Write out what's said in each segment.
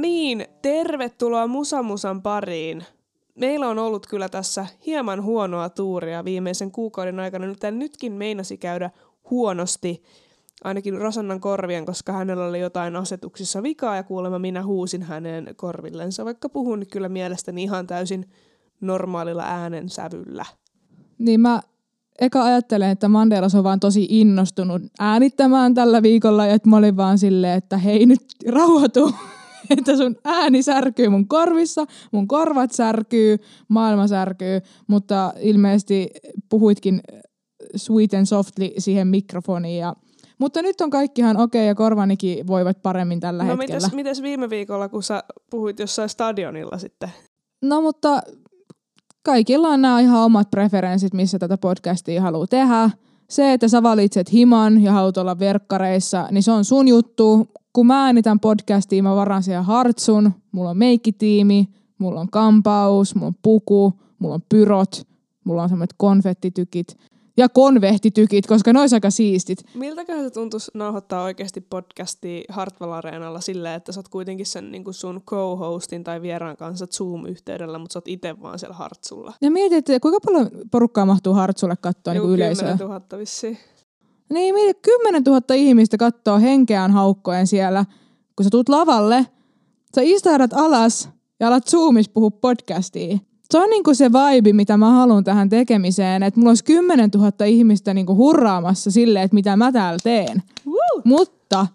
Niin, tervetuloa Musamusan pariin. Meillä on ollut kyllä tässä hieman huonoa tuuria viimeisen kuukauden aikana, mutta nytkin meinasi käydä huonosti, ainakin Rosannan korvien, koska hänellä oli jotain asetuksissa vikaa ja kuulemma minä huusin hänen korvillensa, vaikka puhun kyllä mielestäni ihan täysin normaalilla äänensävyllä. Niin mä eka ajattelen, että Mandelas on vaan tosi innostunut äänittämään tällä viikolla, ja että mä olin vaan silleen, että hei nyt rauhoitu, että sun ääni särkyy mun korvissa, mun korvat särkyy, maailma särkyy, mutta ilmeisesti puhuitkin sweet and softly siihen mikrofoniin ja mutta nyt on kaikkihan okei okay, ja korvanikin voivat paremmin tällä no hetkellä. mites, mites viime viikolla, kun sä puhuit jossain stadionilla sitten? No mutta kaikilla on nämä ihan omat preferenssit, missä tätä podcastia haluaa tehdä. Se, että sä valitset himan ja haluat olla verkkareissa, niin se on sun juttu. Kun mä äänitän podcastia, mä varan siihen hartsun, mulla on meikkitiimi, mulla on kampaus, mulla on puku, mulla on pyrot, mulla on semmoiset konfettitykit ja konvehtitykit, koska ne olisi aika siistit. Miltäköhän se tuntuisi nauhoittaa oikeasti podcastia Hartwell Areenalla silleen, että sä oot kuitenkin sen niin sun co-hostin tai vieraan kanssa Zoom-yhteydellä, mutta sä oot itse vaan siellä Hartsulla. Ja mietit, että kuinka paljon porukkaa mahtuu Hartsulle katsoa niin yleisöä? 10 000 vissiin. Niin, mietit, 10 000 ihmistä katsoo henkeään haukkoen siellä, kun sä tuut lavalle, sä istahdat alas ja alat Zoomis puhua podcastiin se on niinku se vibe, mitä mä haluan tähän tekemiseen, että mulla olisi 10 000 ihmistä niinku hurraamassa silleen, että mitä mä täällä teen. Woo! Mutta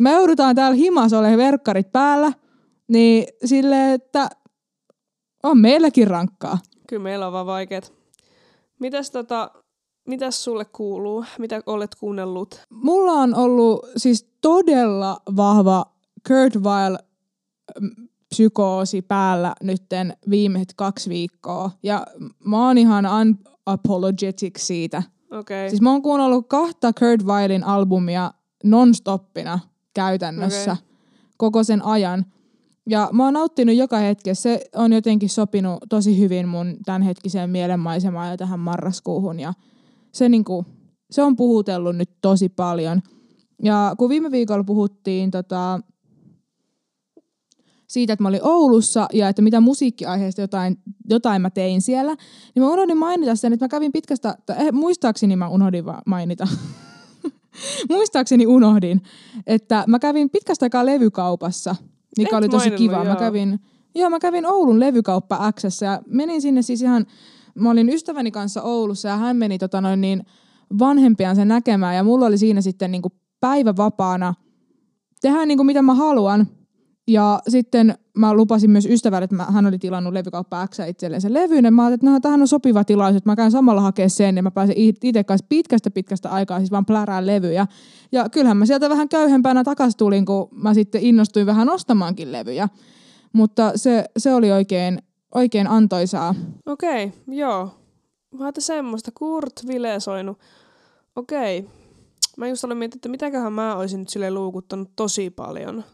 me joudutaan täällä himas ole verkkarit päällä, niin silleen, että on meilläkin rankkaa. Kyllä meillä on vaan vaikeet. Mitäs tota, mitäs sulle kuuluu? Mitä olet kuunnellut? Mulla on ollut siis todella vahva Kurt Weill psykoosi päällä nytten viimeiset kaksi viikkoa. Ja mä oon ihan unapologetic siitä. Okay. Siis mä oon kuunnellut kahta Kurt Weillin albumia nonstoppina käytännössä okay. koko sen ajan. Ja mä oon nauttinut joka hetkessä. Se on jotenkin sopinut tosi hyvin mun tämänhetkiseen mielenmaisemaan ja tähän marraskuuhun. Ja se, niinku, se on puhutellut nyt tosi paljon. Ja kun viime viikolla puhuttiin tota, siitä, että mä olin Oulussa ja että mitä musiikkiaiheesta jotain, jotain mä tein siellä, niin mä unohdin mainita sen, että mä kävin pitkästä, eh, muistaakseni mä unohdin vaan mainita. muistaakseni unohdin, että mä kävin pitkästä aikaa levykaupassa, mikä Et oli tosi kiva. Joo. Mä kävin, joo, mä kävin Oulun levykauppa X ja menin sinne siis ihan, mä olin ystäväni kanssa Oulussa ja hän meni tota noin niin vanhempiansa näkemään ja mulla oli siinä sitten niin kuin päivä vapaana tehdä niin kuin mitä mä haluan. Ja sitten mä lupasin myös ystävälle, että mä, hän oli tilannut levykauppa X itselleen sen levyyn. Ja mä ajattelin, että no, tähän on sopiva tilaisuus, että mä käyn samalla hakea sen ja mä pääsen itse kanssa pitkästä pitkästä aikaa siis vaan plärään levyjä. Ja kyllähän mä sieltä vähän köyhempänä takas tulin, kun mä sitten innostuin vähän ostamaankin levyjä. Mutta se, se oli oikein, oikein antoisaa. Okei, okay, joo. Vähän semmoista. Kurt Vile soinut. Okei. Okay. Mä just olen miettinyt, että mitäköhän mä olisin nyt sille luukuttanut tosi paljon –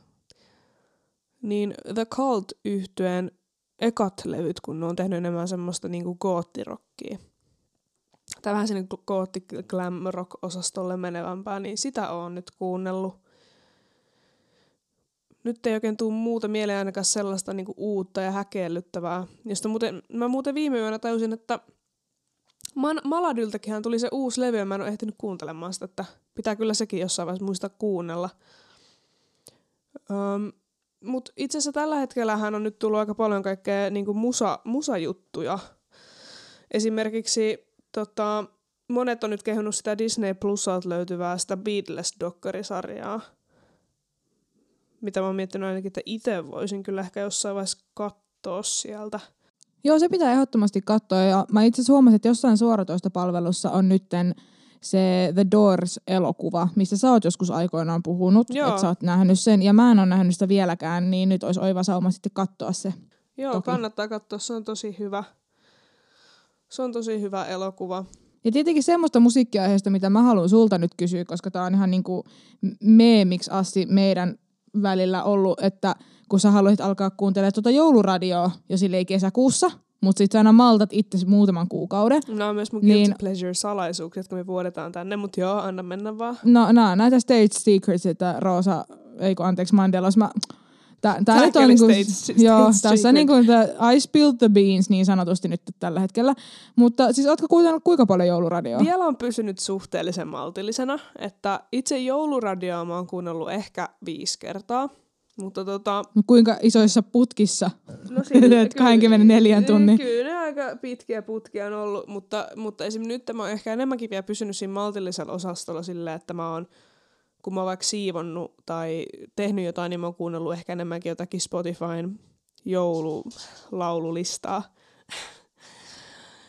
niin The cult yhtyeen ekat levyt, kun ne on tehnyt enemmän semmoista niinku goottirockia, tai vähän sinne gootti glam rock osastolle menevämpää, niin sitä on nyt kuunnellut. Nyt ei oikein tule muuta mieleen ainakaan sellaista niinku uutta ja häkellyttävää. Josta muuten, mä muuten viime yönä tajusin, että Man- Maladyltäkin tuli se uusi levy ja mä en ole ehtinyt kuuntelemaan sitä, että pitää kyllä sekin jossain vaiheessa muistaa kuunnella. Öm, mutta itse asiassa tällä hetkellä on nyt tullut aika paljon kaikkea niin musa, musajuttuja. Esimerkiksi tota, monet on nyt kehunut sitä Disney Plusalta löytyvää sitä Beatles-dokkarisarjaa. Mitä mä oon miettinyt ainakin, että itse voisin kyllä ehkä jossain vaiheessa katsoa sieltä. Joo, se pitää ehdottomasti katsoa. Ja mä itse asiassa huomasin, että jossain suoratoistopalvelussa on nytten se The Doors-elokuva, mistä sä oot joskus aikoinaan puhunut, että sä oot nähnyt sen, ja mä en ole nähnyt sitä vieläkään, niin nyt olisi oiva sauma sitten katsoa se. Joo, toki. kannattaa katsoa, se on tosi hyvä. Se on tosi hyvä elokuva. Ja tietenkin semmoista musiikkiaiheesta, mitä mä haluan sulta nyt kysyä, koska tää on ihan niinku meemiksi asti meidän välillä ollut, että kun sä haluaisit alkaa kuuntelemaan tuota jouluradioa jo silleen kesäkuussa – mutta sitten aina maltat itse muutaman kuukauden. No on myös mun guilty niin, pleasure-salaisuuksia, jotka me vuodetaan tänne, mutta joo, anna mennä vaan. No, no näitä stage secrets, että Roosa, ei kun anteeksi Mandela, mä Tää, tää nyt on niinku, stage- joo, stage tässä secret. niinku I spilled the beans niin sanotusti nyt tällä hetkellä. Mutta siis ootko kuunnellut kuinka paljon jouluradioa? Vielä on pysynyt suhteellisen maltillisena, että itse jouluradioa mä oon kuunnellut ehkä viisi kertaa. Mutta tota, No kuinka isoissa putkissa? no Et 24 tunnin. Kyllä ne aika pitkiä putkia on ollut, mutta, mutta esimerkiksi nyt mä oon ehkä enemmänkin vielä pysynyt siinä maltillisella osastolla silleen, että mä oon, kun mä oon vaikka siivonnut tai tehnyt jotain, niin mä oon kuunnellut ehkä enemmänkin jotakin Spotifyn joululaululistaa.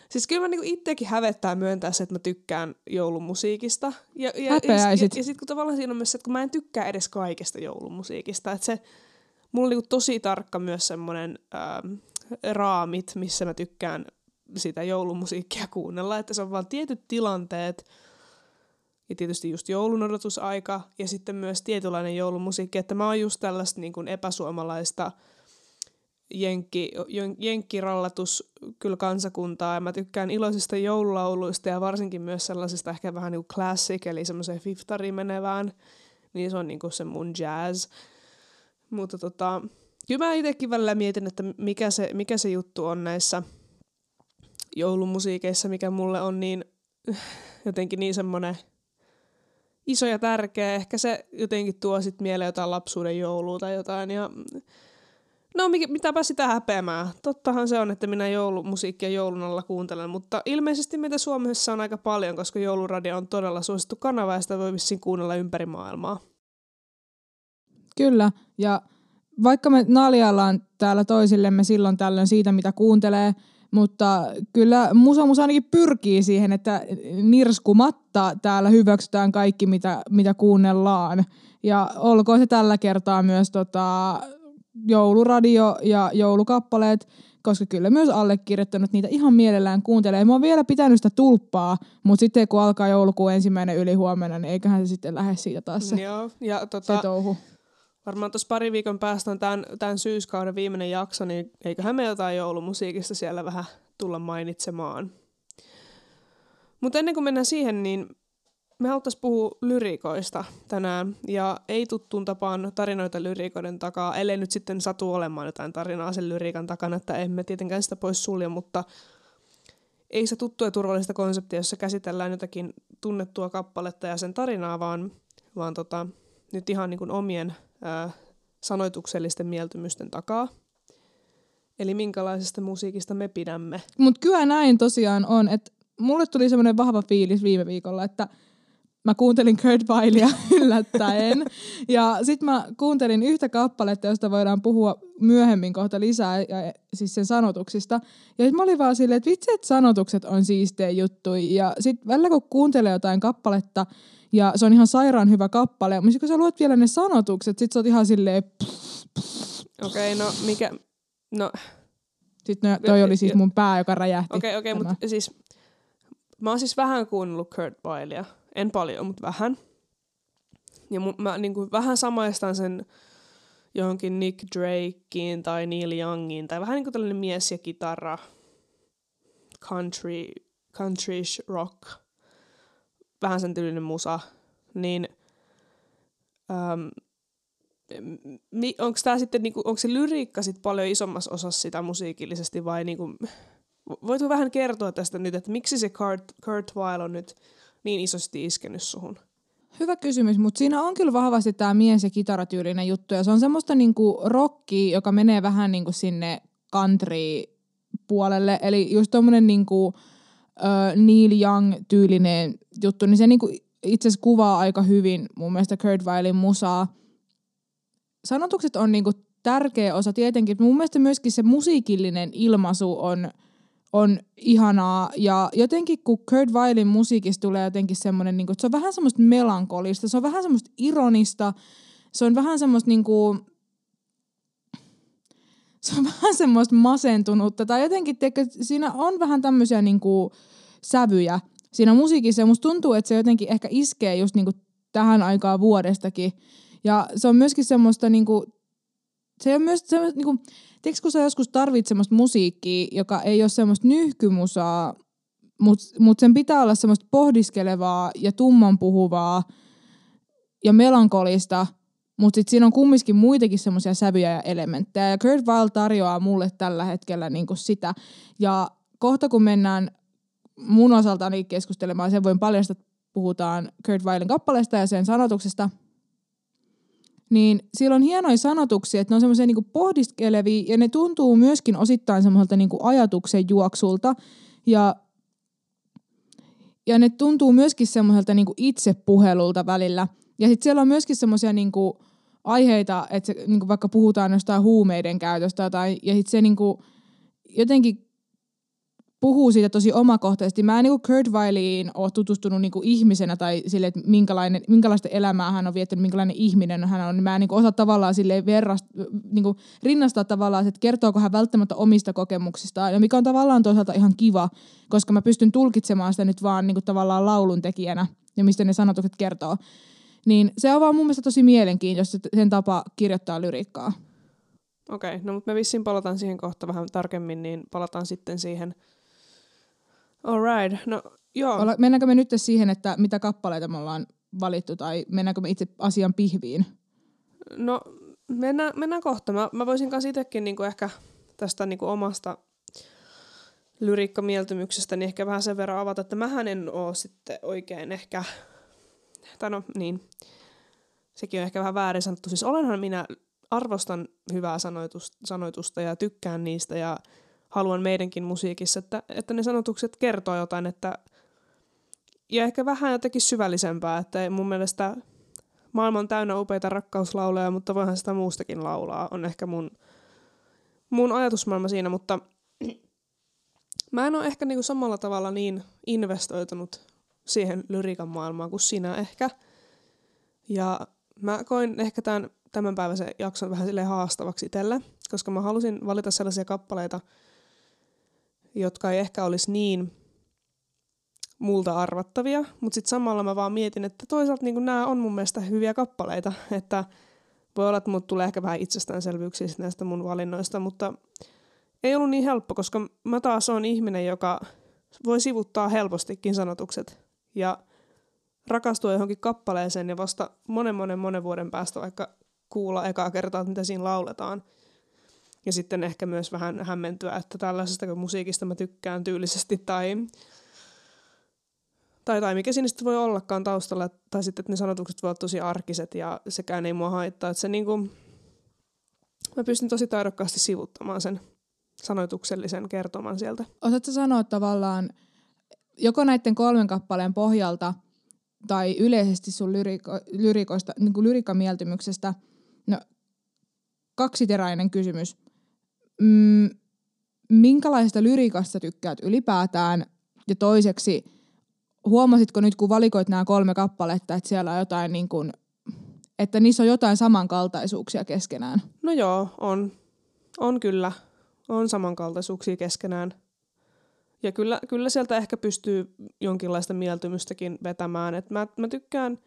Siis kyllä mä niinku itsekin hävettää myöntää se, että mä tykkään joulumusiikista. Ja, ja, ja, ja, ja sitten kun tavallaan siinä on myös se, että kun mä en tykkää edes kaikesta joulumusiikista. Että se, mulla on niinku tosi tarkka myös semmoinen ähm, raamit, missä mä tykkään sitä joulumusiikkia kuunnella. Että se on vaan tietyt tilanteet, ja tietysti just joulun odotusaika, ja sitten myös tietynlainen joulumusiikki. Että mä oon just tällaista niin kuin epäsuomalaista jenkki, jen- jenkkirallatus kyllä kansakuntaa, ja mä tykkään iloisista joululauluista, ja varsinkin myös sellaisista ehkä vähän niin kuin classic, eli semmoiseen fiftariin menevään, niin se on niin kuin se mun jazz. Mutta tota, kyllä mä itsekin välillä mietin, että mikä se, mikä se juttu on näissä joulumusiikeissa, mikä mulle on niin jotenkin niin semmoinen iso ja tärkeä. Ehkä se jotenkin tuo sit mieleen jotain lapsuuden joulua tai jotain. Ja no mikä, mitäpä sitä häpeämään. Tottahan se on, että minä joulumusiikkia joulun alla kuuntelen, mutta ilmeisesti meitä Suomessa on aika paljon, koska jouluradio on todella suosittu kanava ja sitä voi vissiin kuunnella ympäri maailmaa. Kyllä, ja vaikka me naljaillaan täällä toisillemme silloin tällöin siitä, mitä kuuntelee, mutta kyllä Musa Musa ainakin pyrkii siihen, että nirskumatta täällä hyväksytään kaikki, mitä, mitä kuunnellaan. Ja olkoon se tällä kertaa myös tota, jouluradio ja joulukappaleet, koska kyllä myös allekirjoittanut niitä ihan mielellään kuuntelee. Mä oon vielä pitänyt sitä tulppaa, mutta sitten kun alkaa joulukuun ensimmäinen yli huomenna, niin eiköhän se sitten lähde siitä taas se, Joo, ja se tota, touhu. Varmaan tuossa pari viikon päästä on tämän, tämän syyskauden viimeinen jakso, niin eiköhän me jotain joulumusiikista siellä vähän tulla mainitsemaan. Mutta ennen kuin mennään siihen, niin me haluttaisiin puhua lyriikoista tänään, ja ei tuttuun tapaan tarinoita lyriikoiden takaa, ellei nyt sitten satu olemaan jotain tarinaa sen lyriikan takana, että emme tietenkään sitä pois sulje, mutta ei se tuttu ja turvallista konseptia, jossa käsitellään jotakin tunnettua kappaletta ja sen tarinaa, vaan, vaan tota, nyt ihan niin kuin omien ää, sanoituksellisten mieltymysten takaa. Eli minkälaisesta musiikista me pidämme. Mutta kyllä näin tosiaan on, että mulle tuli semmoinen vahva fiilis viime viikolla, että mä kuuntelin Kurt Weillia yllättäen. ja sitten mä kuuntelin yhtä kappaletta, josta voidaan puhua myöhemmin kohta lisää, ja, siis sen sanotuksista. Ja sit mä olin vaan silleen, että vitsi, että sanotukset on siistejä juttu. Ja sitten välillä kun kuuntelee jotain kappaletta, ja se on ihan sairaan hyvä kappale, mutta kun sä luet vielä ne sanotukset, sit sä oot ihan silleen, Okei, okay, no mikä... No, sitten no, toi oli siis mun pää, joka räjähti. okei, okei, Tämä. mutta siis... Mä oon siis vähän kuunnellut Kurt Weillia. En paljon, mutta vähän. Ja mu, mä niin kuin vähän samaistan sen johonkin Nick Drakeen tai Neil Youngiin. Tai vähän niin kuin tällainen mies ja kitara. Country, country rock. Vähän sen tyylinen musa. Niin... Mi, onko tämä sitten niinku, onko se lyriikka sit paljon isommassa osassa sitä musiikillisesti vai niinku, voitko vähän kertoa tästä nyt, että miksi se Kurt, Kurt Weill on nyt niin isosti iskenyt suhun? Hyvä kysymys, mutta siinä on kyllä vahvasti tämä mies- ja kitaratyylinen juttu. Ja se on semmoista niinku rockia, joka menee vähän niinku sinne country-puolelle. Eli just tommonen niinku, ö, Neil Young-tyylinen juttu, niin se niinku itse asiassa kuvaa aika hyvin mun mielestä Kurt Weillin musaa. Sanotukset on niinku tärkeä osa tietenkin. Mun mielestä myöskin se musiikillinen ilmaisu on, on ihanaa. Ja jotenkin kun Kurt Weillin musiikista tulee jotenkin semmoinen, niinku, se on vähän semmoista melankolista, se on vähän semmoista ironista, se on vähän semmoista niinku, se on vähän semmoista masentunutta. Tai jotenkin, tiedätkö, siinä on vähän tämmöisiä niinku sävyjä siinä musiikissa. Ja musta tuntuu, että se jotenkin ehkä iskee just niinku tähän aikaan vuodestakin. Ja se on myöskin semmoista niinku, se on myös semmoista niinku, tiedätkö, kun sä joskus tarvit semmoista musiikkia, joka ei ole semmoista nyhkymusaa, mutta mut sen pitää olla semmoista pohdiskelevaa ja tumman puhuvaa ja melankolista, Mutta sitten siinä on kumminkin muitakin semmoisia sävyjä ja elementtejä. Ja Kurt Weill tarjoaa mulle tällä hetkellä niinku sitä. Ja kohta kun mennään mun osaltani keskustelemaan, sen voin paljastaa, että puhutaan Kurt Weillin kappaleesta ja sen sanotuksesta, niin siellä on hienoja sanotuksia, että ne on semmoisia niinku pohdiskelevia ja ne tuntuu myöskin osittain semmoiselta niinku ajatuksen juoksulta. Ja, ja ne tuntuu myöskin semmoiselta niinku itsepuhelulta välillä. Ja sitten siellä on myöskin semmoisia niinku aiheita, että se, niinku vaikka puhutaan jostain huumeiden käytöstä tai, ja sitten se niinku, jotenkin puhuu siitä tosi omakohtaisesti. Mä en niin Kurt Weilleen ole tutustunut niin ihmisenä tai sille, että minkälainen, minkälaista elämää hän on viettänyt, minkälainen ihminen hän on. Mä en niin osaa tavallaan sille verrast, niin rinnastaa tavallaan, että kertooko hän välttämättä omista kokemuksistaan, ja mikä on tavallaan toisaalta ihan kiva, koska mä pystyn tulkitsemaan sitä nyt vaan niin tavallaan laulun tekijänä ja mistä ne sanotukset kertoo. Niin se on vaan mun mielestä tosi mielenkiintoista sen tapa kirjoittaa lyriikkaa. Okei, okay, no mutta me vissiin palataan siihen kohta vähän tarkemmin, niin palataan sitten siihen – Alright, no joo. Olla, mennäänkö me nyt siihen, että mitä kappaleita me ollaan valittu, tai mennäänkö me itse asian pihviin? No, mennään, mennään kohta. Mä, mä voisin kanssa itsekin niinku ehkä tästä niinku omasta lyriikkamieltymyksestä niin ehkä vähän sen verran avata, että mähän en oo sitten oikein ehkä, tai no niin, sekin on ehkä vähän väärin sanottu. Siis olenhan minä, arvostan hyvää sanoitusta, sanoitusta ja tykkään niistä ja haluan meidänkin musiikissa, että, että ne sanotukset kertoo jotain, että ja ehkä vähän jotenkin syvällisempää, että mun mielestä maailma on täynnä upeita rakkauslauleja, mutta voihan sitä muustakin laulaa, on ehkä mun, mun ajatusmaailma siinä, mutta mä en ole ehkä niinku samalla tavalla niin investoitunut siihen lyriikan maailmaan kuin sinä ehkä. Ja mä koin ehkä tämän tämänpäiväisen jakson vähän sille haastavaksi itselle, koska mä halusin valita sellaisia kappaleita, jotka ei ehkä olisi niin multa arvattavia, mutta sitten samalla mä vaan mietin, että toisaalta niin nämä on mun mielestä hyviä kappaleita, että voi olla, että mut tulee ehkä vähän itsestäänselvyyksiä näistä mun valinnoista, mutta ei ollut niin helppo, koska mä taas on ihminen, joka voi sivuttaa helpostikin sanotukset ja rakastua johonkin kappaleeseen ja vasta monen monen monen vuoden päästä vaikka kuulla ekaa kertaa, mitä siinä lauletaan – ja sitten ehkä myös vähän hämmentyä, että tällaisesta musiikista mä tykkään tyylisesti tai, tai, tai mikä siinä sitten voi ollakaan taustalla, tai sitten, että ne sanotukset voivat tosi arkiset ja sekään ei mua haittaa. Että se niinku, mä pystyn tosi taidokkaasti sivuttamaan sen sanoituksellisen kertoman sieltä. Osaatko sanoa tavallaan joko näiden kolmen kappaleen pohjalta tai yleisesti sun lyriko, lyrikoista, niin kuin lyrikamieltymyksestä, no kaksiteräinen kysymys mm, minkälaisesta lyrikasta tykkäät ylipäätään? Ja toiseksi, huomasitko nyt, kun valikoit nämä kolme kappaletta, että siellä on jotain niin kuin, että niissä on jotain samankaltaisuuksia keskenään? No joo, on. On kyllä. On samankaltaisuuksia keskenään. Ja kyllä, kyllä sieltä ehkä pystyy jonkinlaista mieltymystäkin vetämään. Et mä, mä tykkään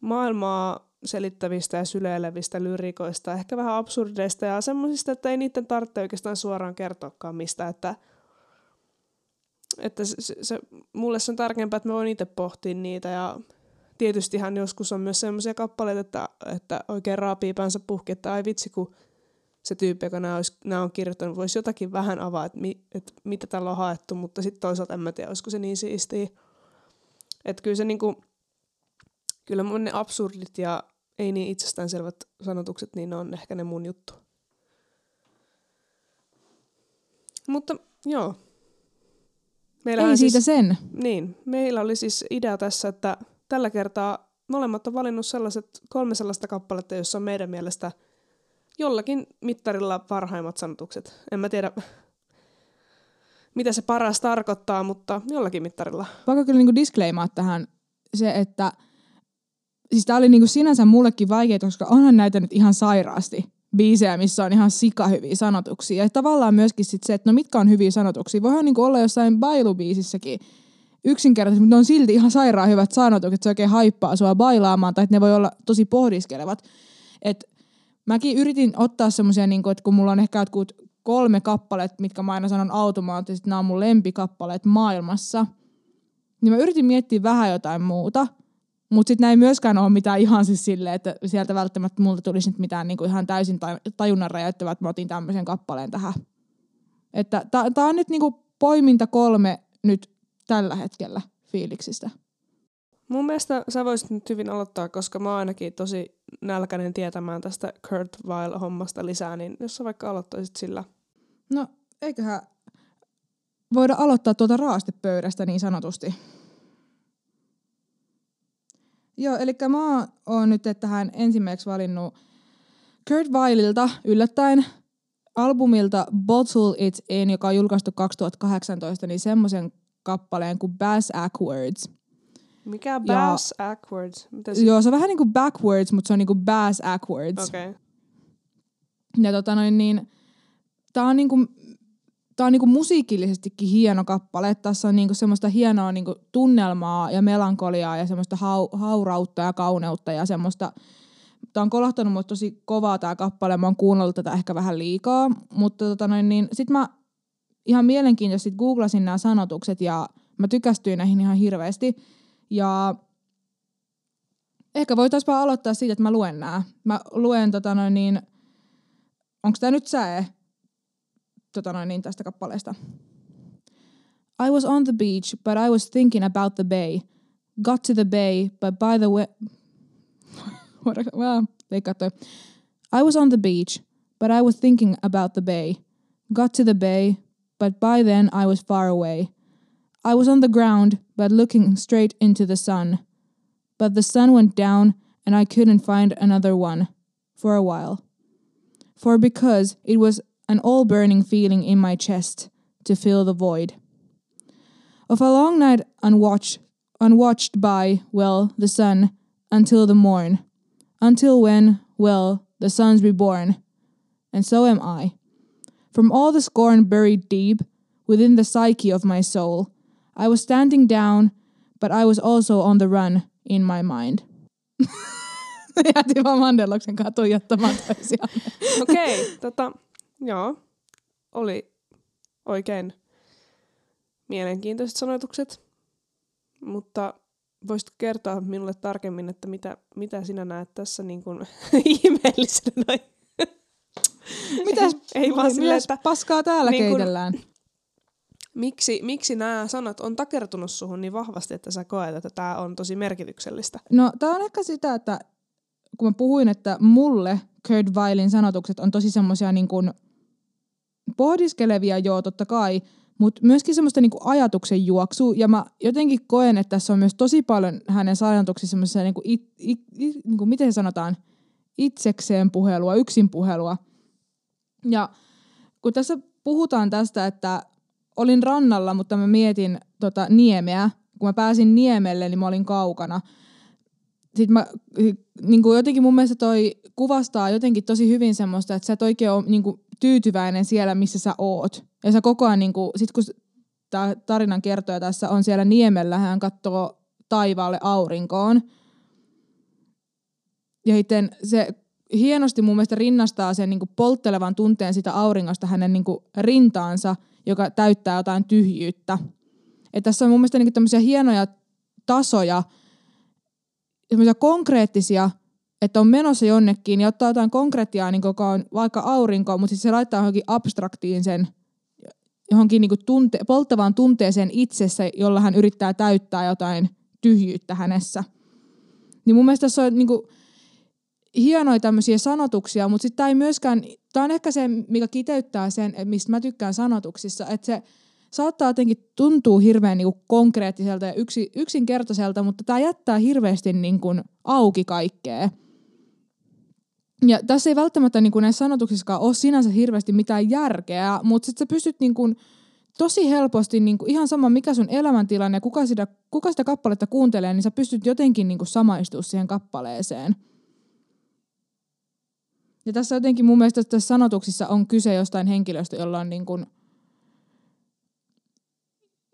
maailmaa selittävistä ja syleilevistä lyrikoista, ehkä vähän absurdeista ja semmoisista, että ei niiden tarvitse oikeastaan suoraan kertoakaan mistä, että, että se, se, mulle se on tärkeämpää, että mä voin itse pohtia niitä ja tietystihan joskus on myös semmoisia kappaleita, että, että oikein raapii päänsä puhki, että ai vitsi, kun se tyyppi, joka nämä, olisi, nämä on kirjoittanut, voisi jotakin vähän avaa, että, mi, että mitä tällä on haettu, mutta sitten toisaalta en mä tiedä, olisiko se niin siistiä. Että kyllä se niinku, kyllä mun ne absurdit ja ei niin itsestäänselvät sanotukset, niin ne on ehkä ne mun juttu. Mutta joo. Meillähän ei siitä siis, sen. Niin, meillä oli siis idea tässä, että tällä kertaa molemmat on valinnut sellaiset kolme sellaista kappaletta, jossa on meidän mielestä jollakin mittarilla parhaimmat sanotukset. En mä tiedä, mitä se paras tarkoittaa, mutta jollakin mittarilla. Vaikka kyllä niin disclaimaa tähän se, että – siis tää oli niinku sinänsä mullekin vaikea, koska onhan näitä nyt ihan sairaasti biisejä, missä on ihan sikahyviä sanotuksia. Ja tavallaan myöskin sit se, että no mitkä on hyviä sanotuksia. Voihan niinku olla jossain bailubiisissäkin yksinkertaisesti, mutta ne on silti ihan sairaan hyvät sanotukset, se oikein haippaa sua bailaamaan, tai että ne voi olla tosi pohdiskelevat. Et mäkin yritin ottaa semmoisia, niinku, että kun mulla on ehkä jotkut kolme kappaletta, mitkä mä aina sanon automaattisesti, nämä on mun lempikappaleet maailmassa, niin mä yritin miettiä vähän jotain muuta – Mutta sitten näin myöskään ole mitään ihan siis silleen, että sieltä välttämättä multa tulisi nyt mitään niinku ihan täysin tajunnan räjäyttävää, että mä otin tämmöisen kappaleen tähän. Että tämä on nyt niinku poiminta kolme nyt tällä hetkellä fiiliksistä. Mun mielestä sä voisit nyt hyvin aloittaa, koska mä oon ainakin tosi nälkäinen tietämään tästä Kurt Weil-hommasta lisää, niin jos sä vaikka aloittaisit sillä. No, eiköhän voida aloittaa tuota raastepöydästä niin sanotusti. Joo, eli mä oon nyt tähän ensimmäiseksi valinnut Kurt Weililta yllättäen albumilta Bottle It In, joka on julkaistu 2018, niin semmoisen kappaleen kuin Bass Ackwards. Mikä Bass ja, Ackwards? se... Joo, se on vähän niin kuin backwards, mutta se on niin kuin Bass Ackwards. Okei. Okay. Ja tota noin niin, tää on niinku Tämä on niinku musiikillisestikin hieno kappale. Tässä on niinku semmoista hienoa niinku tunnelmaa ja melankoliaa ja semmoista hau, haurautta ja kauneutta ja semmoista. Tämä on kolahtanut mut tosi kovaa tämä kappale. Mä oon kuunnellut tätä ehkä vähän liikaa. Mutta tota noin, niin sit mä ihan mielenkiintoisesti googlasin nämä sanotukset ja mä tykästyin näihin ihan hirveästi. Ja ehkä voitaisiin vaan aloittaa siitä, että mä luen nämä. Mä luen tota noin niin, onko tämä nyt säe? tota noin, niin tästä kappaleesta. I was on the beach, but I was thinking about the bay. Got to the bay, but by the way... well, I was on the beach, but I was thinking about the bay. Got to the bay, but by then I was far away. I was on the ground, but looking straight into the sun. But the sun went down, and I couldn't find another one for a while. For because it was an all burning feeling in my chest to fill the void. Of a long night unwatched, unwatched by, well, the sun, until the morn, until when, well, the sun's reborn, and so am I. From all the scorn buried deep within the psyche of my soul, I was standing down, but I was also on the run in my mind. Jäätiin vaan Mandelloksen kanssa tuijottamaan Okei, okay, tota, Joo, oli oikein mielenkiintoiset sanoitukset, mutta voisitko kertoa minulle tarkemmin, että mitä, mitä sinä näet tässä niin kuin ihmeellisenä noin? Mitäs, ei, ei vaan sille, että paskaa täällä niin kun, keitellään? Miksi, miksi nämä sanat on takertunut suhun niin vahvasti, että sä koet, että tämä on tosi merkityksellistä? No, tämä on ehkä sitä, että kun mä puhuin, että mulle Kurt Weilin sanotukset on tosi semmoisia niin kuin – pohdiskelevia, joo, totta kai, mutta myöskin semmoista niinku ajatuksen juoksua. Ja mä jotenkin koen, että tässä on myös tosi paljon hänen sanotuksissa semmoisia, it, it, niinku, miten sanotaan, itsekseen puhelua, yksin puhelua. Ja kun tässä puhutaan tästä, että olin rannalla, mutta mä mietin tota niemeä. Kun mä pääsin niemelle, niin mä olin kaukana. Sitten mä, niin kuin jotenkin mun mielestä toi kuvastaa jotenkin tosi hyvin semmoista, että sä et oikein ole niin kuin tyytyväinen siellä, missä sä oot. Ja sä koko ajan, niin kuin, sit kun tämä tarinan kertoja tässä on siellä niemellä, hän katsoo taivaalle aurinkoon. Ja sitten se hienosti mun mielestä rinnastaa sen niin kuin polttelevan tunteen sitä auringosta hänen niin kuin rintaansa, joka täyttää jotain tyhjyyttä. Et tässä on mun mielestä niin tämmöisiä hienoja tasoja, semmoisia konkreettisia että on menossa jonnekin ja ottaa jotain konkreettiaa, niin joka on vaikka aurinko, mutta sitten se laittaa johonkin abstraktiin sen johonkin niin tunte- polttavaan tunteeseen itsessä, jolla hän yrittää täyttää jotain tyhjyyttä hänessä. Niin mun mielestä tässä on niin kuin, hienoja tämmöisiä sanotuksia, mutta sitten tämä ei myöskään, tämä on ehkä se, mikä kiteyttää sen, mistä mä tykkään sanotuksissa, että se saattaa jotenkin tuntua hirveän niin konkreettiselta ja yksi, yksinkertaiselta, mutta tämä jättää hirveästi niin kuin auki kaikkea. Ja tässä ei välttämättä niin näissä sanotuksissa ole sinänsä hirveästi mitään järkeä, mutta sitten sä pystyt niin kuin tosi helposti, niin kuin ihan sama mikä sun elämäntilanne ja kuka sitä, kuka sitä kappaletta kuuntelee, niin sä pystyt jotenkin niin samaistumaan siihen kappaleeseen. Ja tässä jotenkin mun mielestä tässä sanotuksissa on kyse jostain henkilöstä, jolla on niin kuin,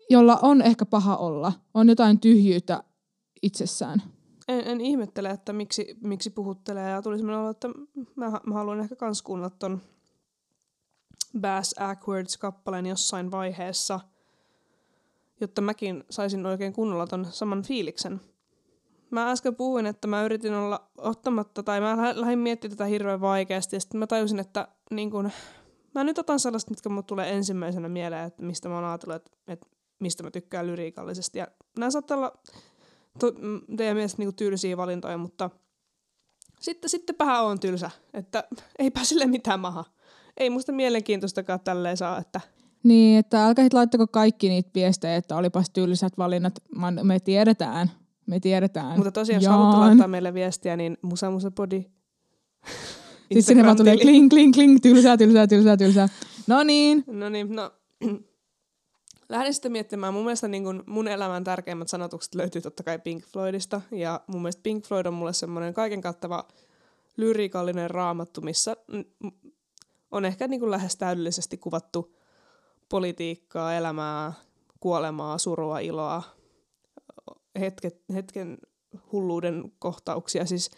jolla on ehkä paha olla, on jotain tyhjyyttä itsessään en, en ihmettele, että miksi, miksi puhuttelee ja tuli semmoinen että mä, mä haluan ehkä kans kuunnella ton Bass Ackwards-kappaleen jossain vaiheessa, jotta mäkin saisin oikein kunnolla ton saman fiiliksen. Mä äsken puhuin, että mä yritin olla ottamatta, tai mä lähdin miettimään tätä hirveän vaikeasti, ja sitten mä tajusin, että niin kun, mä nyt otan sellaista, mitkä mulle tulee ensimmäisenä mieleen, että mistä mä oon ajatellut, että, että mistä mä tykkään lyriikallisesti. Ja nämä saattaa olla to, teidän mielestä niin tylsiä valintoja, mutta sitten, sittenpähän on tylsä, että eipä sille mitään maha. Ei musta mielenkiintoistakaan tälleen saa, että niin, että älkää laittako kaikki niitä viestejä, että olipas tylsät valinnat. Me tiedetään, me tiedetään. Mutta tosiaan, jos haluatte laittaa meille viestiä, niin musa musa podi. Sitten sinne vaan tulee kling, kling, kling, tylsää, tylsää, tylsää, tylsää. No niin. No niin, no. Lähden sitten miettimään. Mun mielestä niin kun mun elämän tärkeimmät sanotukset löytyy totta kai Pink Floydista. Ja mun mielestä Pink Floyd on mulle semmoinen kaiken kattava lyrikallinen raamattu, missä on ehkä niin kuin lähes täydellisesti kuvattu politiikkaa, elämää, kuolemaa, surua, iloa, hetket, hetken hulluuden kohtauksia. Siis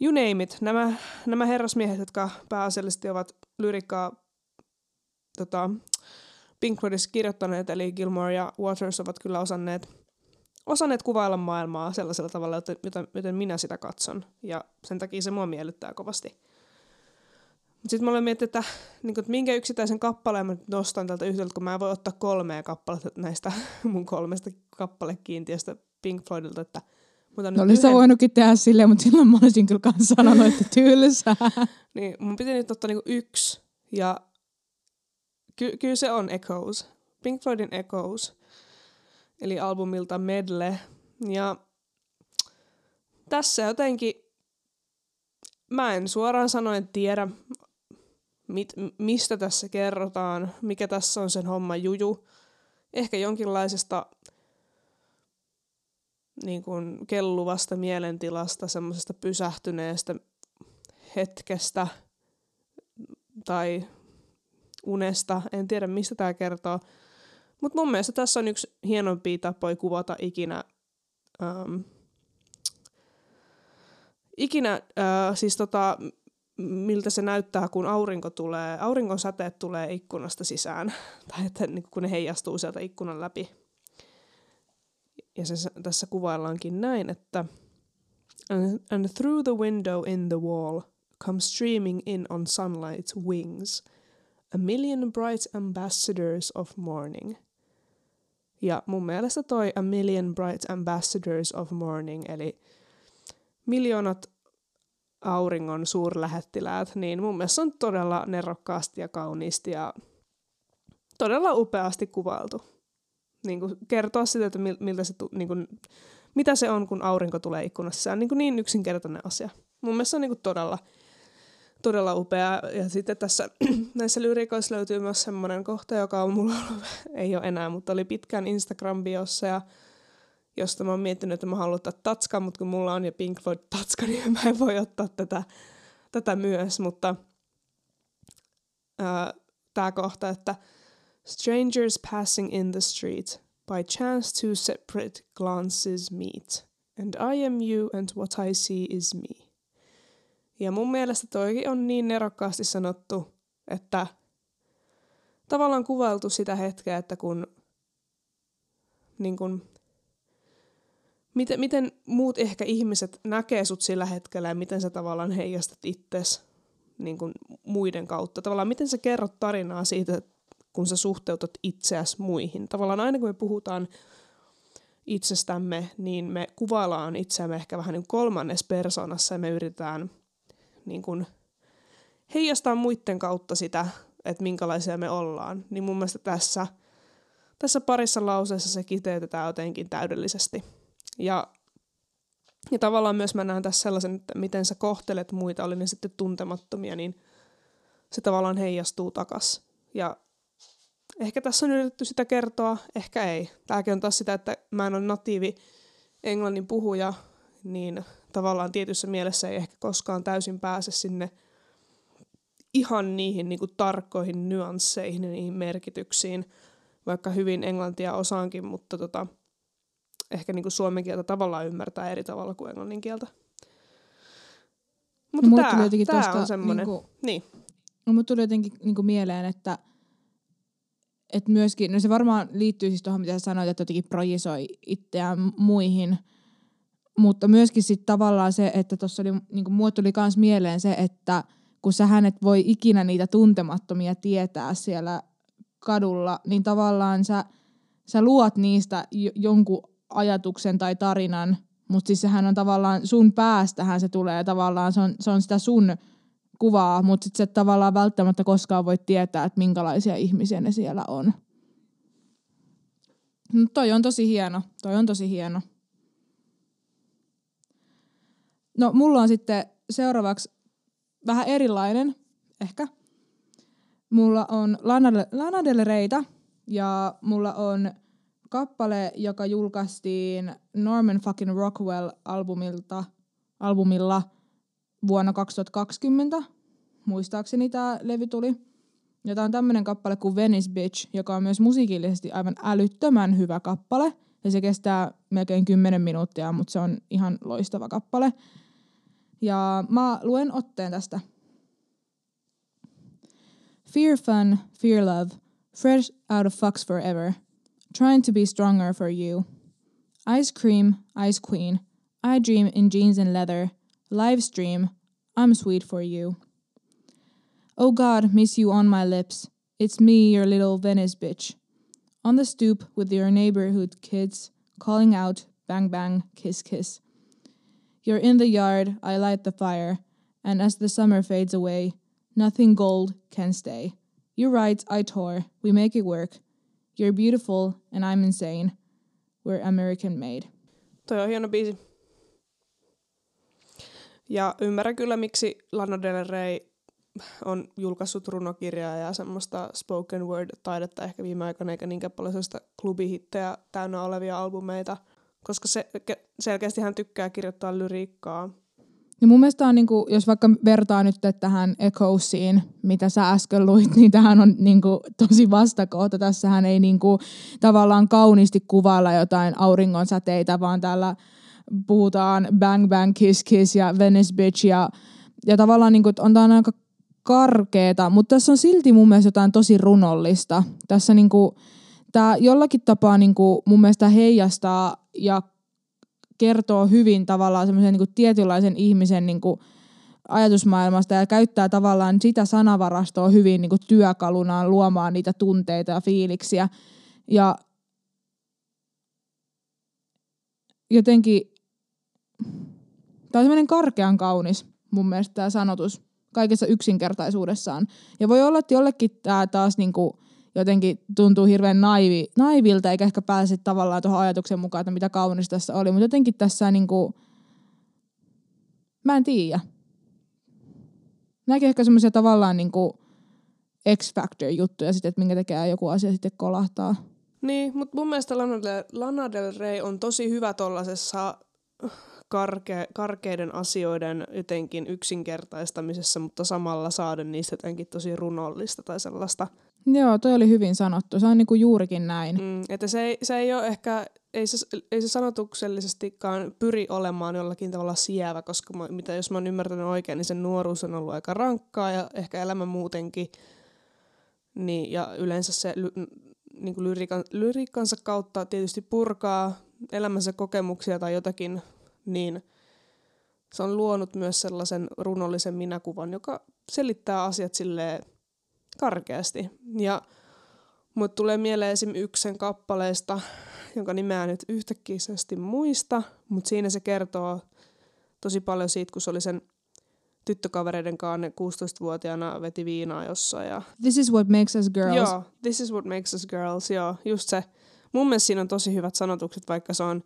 you name it. Nämä, nämä herrasmiehet, jotka pääasiallisesti ovat lyrikkaa tota, Pink Floydissa kirjoittaneet, eli Gilmore ja Waters ovat kyllä osanneet, osanneet kuvailla maailmaa sellaisella tavalla, joten, joten minä sitä katson. Ja sen takia se mua miellyttää kovasti. Sitten mä olen miettinyt, että, niin kuin, että minkä yksittäisen kappaleen mä nostan tältä yhdeltä, kun mä voin ottaa kolmea kappaletta näistä mun kolmesta kappalekiintiöstä Pink Floydilta, että mutta no olisi yhden... voinutkin tehdä silleen, mutta silloin mä olisin kyllä kanssa sanonut, että tylsää. niin, mun piti nyt ottaa niinku yksi, ja ky- kyllä se on Echoes. Pink Floydin Echoes, eli albumilta Medle. Ja tässä jotenkin, mä en suoraan sanoen tiedä, mit, mistä tässä kerrotaan, mikä tässä on sen homma juju. Ehkä jonkinlaisesta niin kuin kelluvasta mielentilasta, semmoisesta pysähtyneestä hetkestä tai unesta. En tiedä, mistä tämä kertoo. Mutta mun mielestä tässä on yksi hienompia tapoja kuvata ikinä, ähm, ikinä äh, siis tota, miltä se näyttää, kun aurinko tulee, auringon säteet tulee ikkunasta sisään, tai että niin kun ne heijastuu sieltä ikkunan läpi. Ja se tässä kuvaillaankin näin, että and, and through the window in the wall come streaming in on sunlight's wings a million bright ambassadors of morning. Ja mun mielestä toi a million bright ambassadors of morning, eli miljoonat auringon suurlähettiläät, niin mun mielestä on todella nerokkaasti ja kauniisti ja todella upeasti kuvailtu. Niin kuin kertoa sitä, että miltä se, niin kuin, mitä se on, kun aurinko tulee ikkunassa. On niin, kuin niin yksinkertainen asia. Mun mielestä se on niin kuin todella, todella upea. Ja sitten tässä näissä lyrikoissa löytyy myös semmoinen kohta, joka on mulla ollut, ei ole enää, mutta oli pitkään Instagram-biossa ja josta mä oon miettinyt, että mä haluan ottaa tatskan, mutta kun mulla on jo Pink Floyd tatska, niin mä en voi ottaa tätä, tätä myös, mutta tämä kohta, että Strangers passing in the street, by chance two separate glances meet, and I am you and what I see is me. Ja mun mielestä toikin on niin nerokkaasti sanottu, että tavallaan kuvailtu sitä hetkeä, että kun, niin kun miten, miten muut ehkä ihmiset näkee sut sillä hetkellä ja miten sä tavallaan heijastat itses niin kuin muiden kautta. Tavallaan miten sä kerrot tarinaa siitä, kun sä suhteutat itseäsi muihin. Tavallaan aina kun me puhutaan itsestämme, niin me kuvaillaan itseämme ehkä vähän niin kolmannes persoonassa ja me yritetään niin kuin heijastaa muiden kautta sitä, että minkälaisia me ollaan. Niin mun mielestä tässä, tässä parissa lauseessa se kiteytetään jotenkin täydellisesti. Ja, ja tavallaan myös mä näen tässä sellaisen, että miten sä kohtelet muita, oli ne sitten tuntemattomia, niin se tavallaan heijastuu takas. Ja ehkä tässä on yritetty sitä kertoa, ehkä ei. Tämäkin on taas sitä, että mä en ole natiivi englannin puhuja, niin tavallaan tietyssä mielessä ei ehkä koskaan täysin pääse sinne ihan niihin niin kuin tarkkoihin nyansseihin ja niihin merkityksiin, vaikka hyvin englantia osaankin, mutta tota, ehkä niin kuin suomen kieltä tavallaan ymmärtää eri tavalla kuin englannin kieltä. Mutta no, tämä, tämä tosta, on semmoinen. Niin, kuin, niin. No, mutta tuli jotenkin niin kuin mieleen, että, että myöskin, no se varmaan liittyy siis tuohon, mitä sä sanoit, että jotenkin projisoi itseään muihin, mutta myöskin sitten tavallaan se, että tuossa oli, niin mulle tuli myös mieleen se, että kun sä hänet voi ikinä niitä tuntemattomia tietää siellä kadulla, niin tavallaan sä, sä luot niistä jonkun ajatuksen tai tarinan, mutta siis sehän on tavallaan sun päästähän se tulee, tavallaan se on, se on sitä sun kuvaa, mutta sitten se tavallaan välttämättä koskaan voi tietää, että minkälaisia ihmisiä ne siellä on. No, toi on tosi hieno, toi on tosi hieno. No mulla on sitten seuraavaksi vähän erilainen, ehkä. Mulla on Lana, Lana Del Reyta ja mulla on kappale, joka julkaistiin Norman fucking Rockwell-albumilta, albumilla vuonna 2020. Muistaakseni tämä levy tuli. Ja tämä on tämmöinen kappale kuin Venice Bitch, joka on myös musiikillisesti aivan älyttömän hyvä kappale. Ja se kestää melkein 10 minuuttia, mutta se on ihan loistava kappale. Ja mä luen otteen tästä. Fear fun, fear love, fresh out of fucks forever. Trying to be stronger for you. Ice cream, ice queen. I dream in jeans and leather. Live stream, I'm sweet for you. Oh God, miss you on my lips. It's me, your little Venice bitch. On the stoop with your neighborhood kids, calling out, bang bang, kiss kiss. You're in the yard, I light the fire, and as the summer fades away, nothing gold can stay. You're right, I tore, we make it work. You're beautiful, and I'm insane. We're American made. Toi on hieno biisi. Ja ymmärrän kyllä, miksi Lana Del Rey on julkaissut runokirjaa ja semmoista spoken word-taidetta ehkä viime aikoina, eikä niinkään paljon sellaista klubihittejä täynnä olevia albumeita, koska se, selkeästi hän tykkää kirjoittaa lyriikkaa. Ja mun mielestä on, niin kuin, jos vaikka vertaa nyt tähän Echoesiin, mitä sä äsken luit, niin tähän on niin kuin, tosi vastakohta. Tässähän ei niin kuin, tavallaan kauniisti kuvailla jotain auringonsäteitä, vaan täällä puhutaan bang bang kiss kiss ja Venice bitch ja, ja tavallaan niin kuin, on tämä aika karkeeta, mutta tässä on silti mun mielestä jotain tosi runollista. Tässä niinku, tämä jollakin tapaa niinku mun mielestä heijastaa ja kertoo hyvin tavallaan semmoisen niinku tietynlaisen ihmisen niinku ajatusmaailmasta ja käyttää tavallaan sitä sanavarastoa hyvin niinku työkalunaan luomaan niitä tunteita ja fiiliksiä. Ja jotenkin, tämä on semmoinen karkean kaunis mun mielestä tämä sanotus kaikessa yksinkertaisuudessaan. Ja voi olla, että jollekin tämä taas niinku jotenkin tuntuu hirveän naivi, naivilta, eikä ehkä pääse tavallaan tuohon ajatuksen mukaan, että mitä kaunista tässä oli. Mutta jotenkin tässä niinku, mä en tiedä. Nämäkin ehkä semmoisia tavallaan niinku X-Factor-juttuja sitten, että minkä tekee joku asia sitten kolahtaa. Niin, mutta mun mielestä Lana Del, Lana Del Rey on tosi hyvä tollasessa karke, karkeiden asioiden jotenkin yksinkertaistamisessa, mutta samalla saada niistä jotenkin tosi runollista tai sellaista. Joo, toi oli hyvin sanottu. Se on niinku juurikin näin. Mm, että se ei, se ei ole ehkä, ei se, ei se sanotuksellisestikaan pyri olemaan jollakin tavalla sievä, koska mä, mitä jos mä oon ymmärtänyt oikein, niin sen nuoruus on ollut aika rankkaa ja ehkä elämä muutenkin. Niin, ja yleensä se ly, niin lyrikan, lyriikkansa kautta tietysti purkaa elämänsä kokemuksia tai jotakin niin se on luonut myös sellaisen runollisen minäkuvan, joka selittää asiat sille karkeasti. Ja mulle tulee mieleen esim. yksi sen kappaleesta, jonka nimeä nyt yhtäkkiisesti muista, mutta siinä se kertoo tosi paljon siitä, kun se oli sen tyttökavereiden kanssa 16-vuotiaana veti viinaa jossain. Ja... This is what makes us girls. Joo, this is what makes us girls, joo, just se. Mun mielestä siinä on tosi hyvät sanotukset, vaikka se on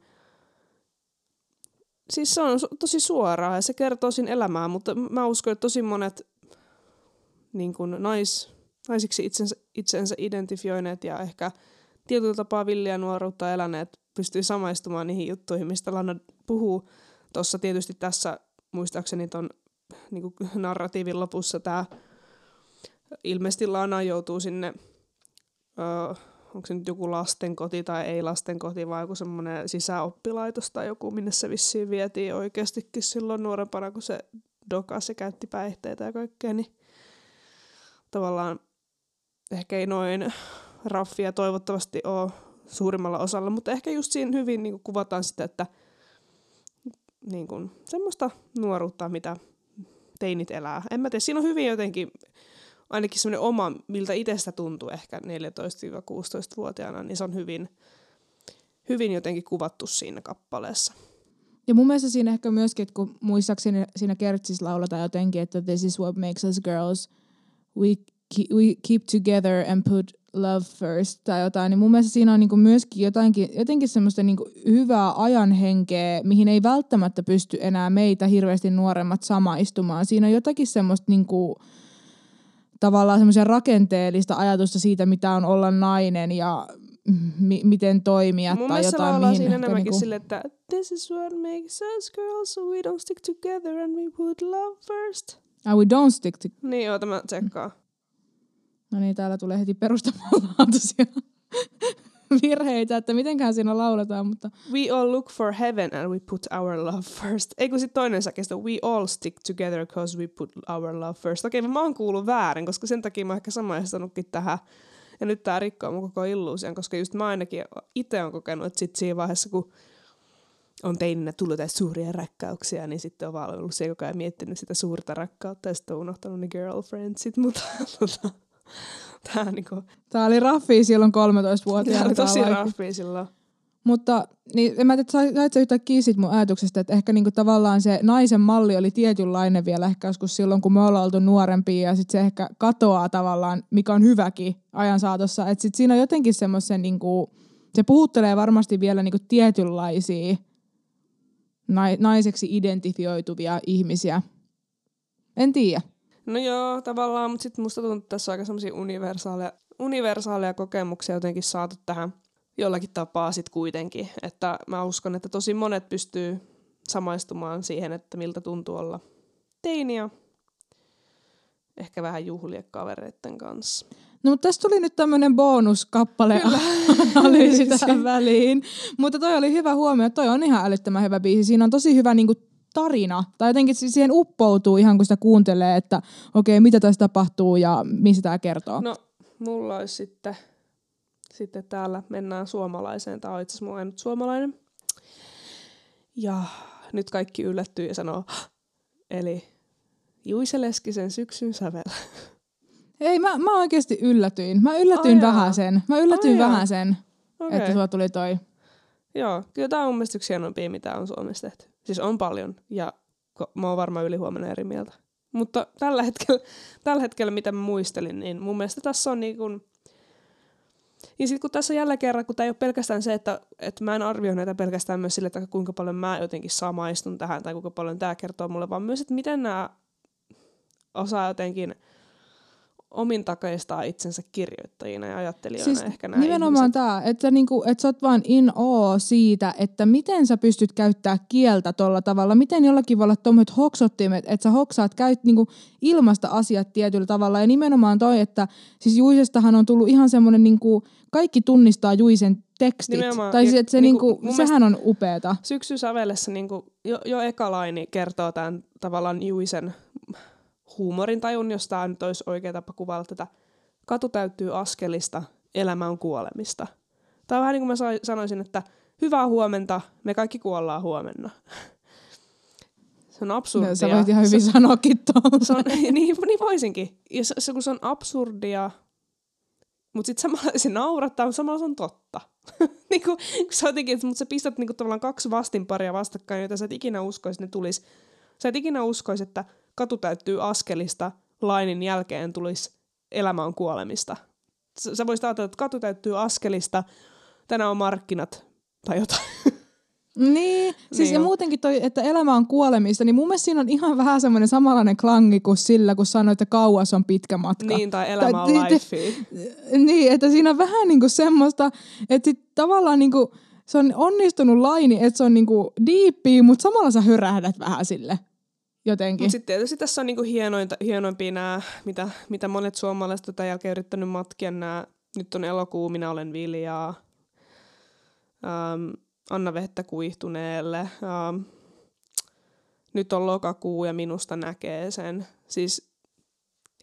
siis se on tosi suoraa ja se kertoo siinä elämää, mutta mä uskon, että tosi monet niin kuin nais, naisiksi itsensä, itsensä identifioineet ja ehkä tietyllä tapaa villiä nuoruutta eläneet pystyy samaistumaan niihin juttuihin, mistä Lana puhuu. Tuossa tietysti tässä muistaakseni ton niin narratiivin lopussa tämä ilmeisesti Lana joutuu sinne öö, onko se nyt joku lastenkoti tai ei lastenkoti, vai joku semmoinen sisäoppilaitos tai joku, minne se vissiin vietiin oikeastikin silloin nuorempana, kun se dokasi ja käytti päihteitä ja kaikkea, niin tavallaan ehkä ei noin raffia toivottavasti ole suurimmalla osalla, mutta ehkä just siinä hyvin niin kuvataan sitä, että niin kuin, semmoista nuoruutta, mitä teinit elää. En mä tiedä, siinä on hyvin jotenkin, ainakin semmoinen oma, miltä itsestä tuntuu ehkä 14-16-vuotiaana, niin se on hyvin, hyvin jotenkin kuvattu siinä kappaleessa. Ja mun mielestä siinä ehkä myöskin, että kun muistaakseni siinä kertsissä lauletaan jotenkin, että this is what makes us girls, we, we keep together and put love first tai jotain, niin mun mielestä siinä on niinku myöskin jotainkin, jotenkin semmoista niinku hyvää ajanhenkeä, mihin ei välttämättä pysty enää meitä hirveästi nuoremmat samaistumaan. Siinä on jotakin semmoista niinku, tavallaan semmoisia rakenteellista ajatusta siitä, mitä on olla nainen ja mi- miten toimia Mun tai mielestä jotain. laulaa mihin siinä enemmänkin niinku- sille, että this is what makes us girls, so we don't stick together and we put love first. Ah, we don't stick to... Niin joo, tämä tsekkaa. No niin, täällä tulee heti perustavanlaatuisia virheitä, että mitenkään siinä lauletaan, mutta We all look for heaven and we put our love first. Eikö sit toinen säkeistä, we all stick together cause we put our love first. Okei, mä oon kuullut väärin, koska sen takia mä oon ehkä samaistanutkin tähän. Ja nyt tää rikkoo mun koko illuusion, koska just mä ainakin itse on kokenut, että sit siinä vaiheessa, kun on teininä tullut jotain suuria rakkauksia, niin sitten on vaan ollut se, joka on miettinyt sitä suurta rakkautta ja sitten on unohtanut ne girlfriendsit, mutta tota, tää, niinku, tää oli raffi silloin 13 tää vuotiaana. oli tosi tää raffia silloin. Mutta niin, en mä tiedä, sait, sait sä yhtään kiinni siitä mun ajatuksesta, että ehkä niinku tavallaan se naisen malli oli tietynlainen vielä ehkä joskus silloin, kun me ollaan oltu nuorempia ja sitten se ehkä katoaa tavallaan, mikä on hyväkin ajan saatossa. Että sit siinä on jotenkin semmoisen, niinku, se puhuttelee varmasti vielä niinku tietynlaisia nai, naiseksi identifioituvia ihmisiä. En tiedä. No joo, tavallaan, mutta sitten musta tuntuu, että tässä on aika semmoisia universaaleja, universaaleja kokemuksia jotenkin saatu tähän jollakin tapaa sitten kuitenkin. Että mä uskon, että tosi monet pystyy samaistumaan siihen, että miltä tuntuu olla teiniä. Ehkä vähän juhlia kavereiden kanssa. No mutta tästä tuli nyt tämmöinen bonuskappale analyysi tähän väliin. Mutta toi oli hyvä huomio, toi on ihan älyttömän hyvä biisi. Siinä on tosi hyvä niinku tarina. Tai jotenkin siihen uppoutuu ihan kun sitä kuuntelee, että okei, okay, mitä tässä tapahtuu ja mistä tämä kertoo. No, mulla olisi sitten, sitten täällä mennään suomalaiseen. Tämä on itse asiassa ainut suomalainen. Ja nyt kaikki yllättyy ja sanoo, "Hah!" eli Juise Leskisen syksyn sävel. Ei, mä, mä oikeasti yllätyin. Mä yllätyin Ai vähän sen. Mä yllätyin Ai vähän sen, Okei. että sulla tuli toi. Joo, kyllä tämä on mun mielestä yksi hienompia, mitä on Suomessa tehty. Siis on paljon, ja mä oon varmaan ylihuomenna eri mieltä. Mutta tällä hetkellä, tällä hetkellä, mitä mä muistelin, niin mun mielestä tässä on niin kuin... Ja sitten kun tässä jälleen kerran, kun tämä ei ole pelkästään se, että, että mä en arvioi näitä pelkästään myös sille, että kuinka paljon mä jotenkin samaistun tähän, tai kuinka paljon tämä kertoo mulle, vaan myös, että miten nämä osaa jotenkin omin takeistaa itsensä kirjoittajina ja ajattelijoina Siis ehkä nämä nimenomaan ihmiset. tämä, että, niinku, että sä oot vaan in awe siitä, että miten sä pystyt käyttää kieltä tolla tavalla. Miten jollakin voi olla tuommoiset hoksottimet, että sä hoksaat käyt, niinku, ilmasta asiat tietyllä tavalla. Ja nimenomaan toi, että siis Juisestahan on tullut ihan semmoinen, niinku, kaikki tunnistaa Juisen tekstit. Nimenomaan. Tai siis, että se niinku, niinku, sehän on upeeta. Syksy sävellessä niin kuin, jo, jo eka laini kertoo tämän tavallaan Juisen huumorintajun, jos tämä nyt olisi oikea tapa kuvailla tätä. Katu täyttyy askelista, elämä on kuolemista. Tämä on vähän niin kuin mä sanoisin, että hyvää huomenta, me kaikki kuollaan huomenna. Se on absurdia. No, sä voit ihan hyvin se, sanoakin tuolla. se on, niin, niin voisinkin. Ja se, se, kun se on absurdia, mutta sitten samalla se naurattaa, mutta samalla se on totta. niin kuin, kun sä jotenkin, mutta sä pistät niin kuin, tavallaan kaksi vastinparia vastakkain, joita sä et ikinä uskoisi, että ne tulis. Sä et ikinä uskoisi, että katu täyttyy askelista, lainin jälkeen tulisi elämä on kuolemista. Sä, sä voisit ajatella, että katu täyttyy askelista, tänään on markkinat tai jotain. Niin, siis Niin ja on. muutenkin toi, että elämä on kuolemista, niin mun mielestä siinä on ihan vähän semmoinen samanlainen klangi kuin sillä, kun sanoit, että kauas on pitkä matka. niin, tai elämä on Tai- te- life. Niin, että siinä on vähän niinku semmoista, että sit tavallaan niinku, se on onnistunut laini, että se on niinku diippiä, mutta samalla sä hörähdät vähän sille jotenkin. Mutta sitten tietysti tässä on niinku hienointa, hienoimpia nämä, mitä, mitä monet suomalaiset tämän jälkeen yrittänyt matkia. Nää, nyt on elokuu, minä olen viljaa. Ähm, Anna vettä kuihtuneelle. Ähm, nyt on lokakuu ja minusta näkee sen. Siis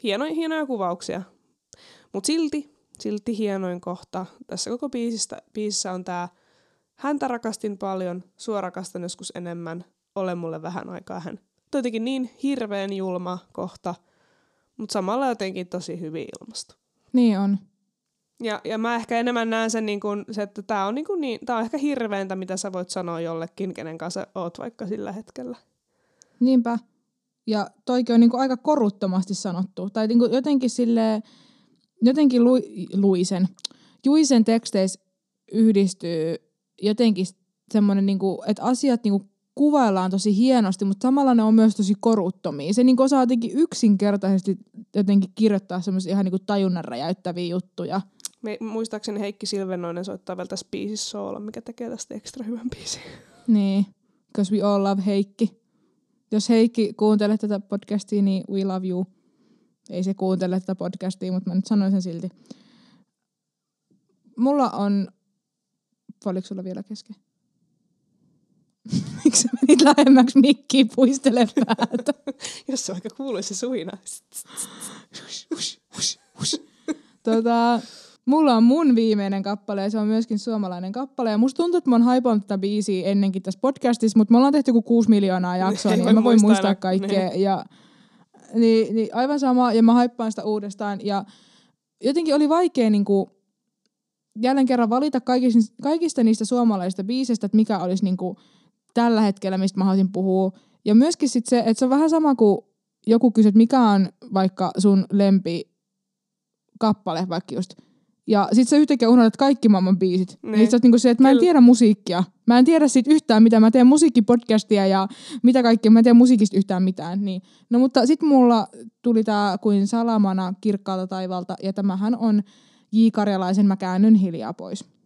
hieno, hienoja kuvauksia. Mutta silti, silti hienoin kohta tässä koko biisistä, biisissä on tämä Häntä rakastin paljon, sua rakastan joskus enemmän. ole mulle vähän aikaa hän. Jotenkin niin hirveän julma kohta, mutta samalla jotenkin tosi hyvin ilmastu. Niin on. Ja, ja mä ehkä enemmän näen sen, niin kuin, se, että tämä on, niin kuin niin, tää on ehkä hirveintä, mitä sä voit sanoa jollekin, kenen kanssa oot vaikka sillä hetkellä. Niinpä. Ja toikin on niinku aika koruttomasti sanottu. Tai niinku jotenkin sille jotenkin lu, Luisen, Juisen teksteissä yhdistyy jotenkin semmoinen, niinku, että asiat niinku kuvaillaan tosi hienosti, mutta samalla ne on myös tosi koruttomia. Se niinku osaa jotenkin yksinkertaisesti jotenkin kirjoittaa semmoisia ihan niinku tajunnan räjäyttäviä juttuja. Me, muistaakseni Heikki Silvenoinen soittaa vielä tässä biisissä soola, mikä tekee tästä ekstra hyvän biisin. Niin, because we all love Heikki. Jos Heikki kuuntelee tätä podcastia, niin we love you. Ei se kuuntele tätä podcastia, mutta mä nyt sanoin sen silti. Mulla on... Oliko sulla vielä kesken? Miksi sä menit lähemmäksi mikkiin puistele päätä? Jos se vaikka kuuluisi se suhina. tota, mulla on mun viimeinen kappale ja se on myöskin suomalainen kappale. Ja musta tuntuu, että mä oon haipannut tätä biisiä ennenkin tässä podcastissa, mutta me ollaan tehty joku kuusi miljoonaa jaksoa, niin voi en mä voi muistaa muistaa kaikkea. Ja, niin, niin aivan sama, ja mä haippaan sitä uudestaan. Ja jotenkin oli vaikea niin kuin, jälleen kerran valita kaikista, kaikista niistä suomalaisista biisistä, että mikä olisi niin kuin, tällä hetkellä, mistä mä haluaisin puhua. Ja myöskin sit se, että se on vähän sama kuin joku kysyy, että mikä on vaikka sun lempi kappale vaikka just. Ja sit sä yhtäkkiä unohdat kaikki maailman biisit. Niin. Niin. Sit sä oot niinku se, että mä en tiedä musiikkia. Mä en tiedä siitä yhtään mitä. Mä teen musiikkipodcastia ja mitä kaikkea. Mä en tiedä musiikista yhtään mitään. Niin. No mutta sit mulla tuli tää kuin salamana kirkkaalta taivalta. Ja tämähän on J. Karjalaisen Mä käännyn hiljaa pois.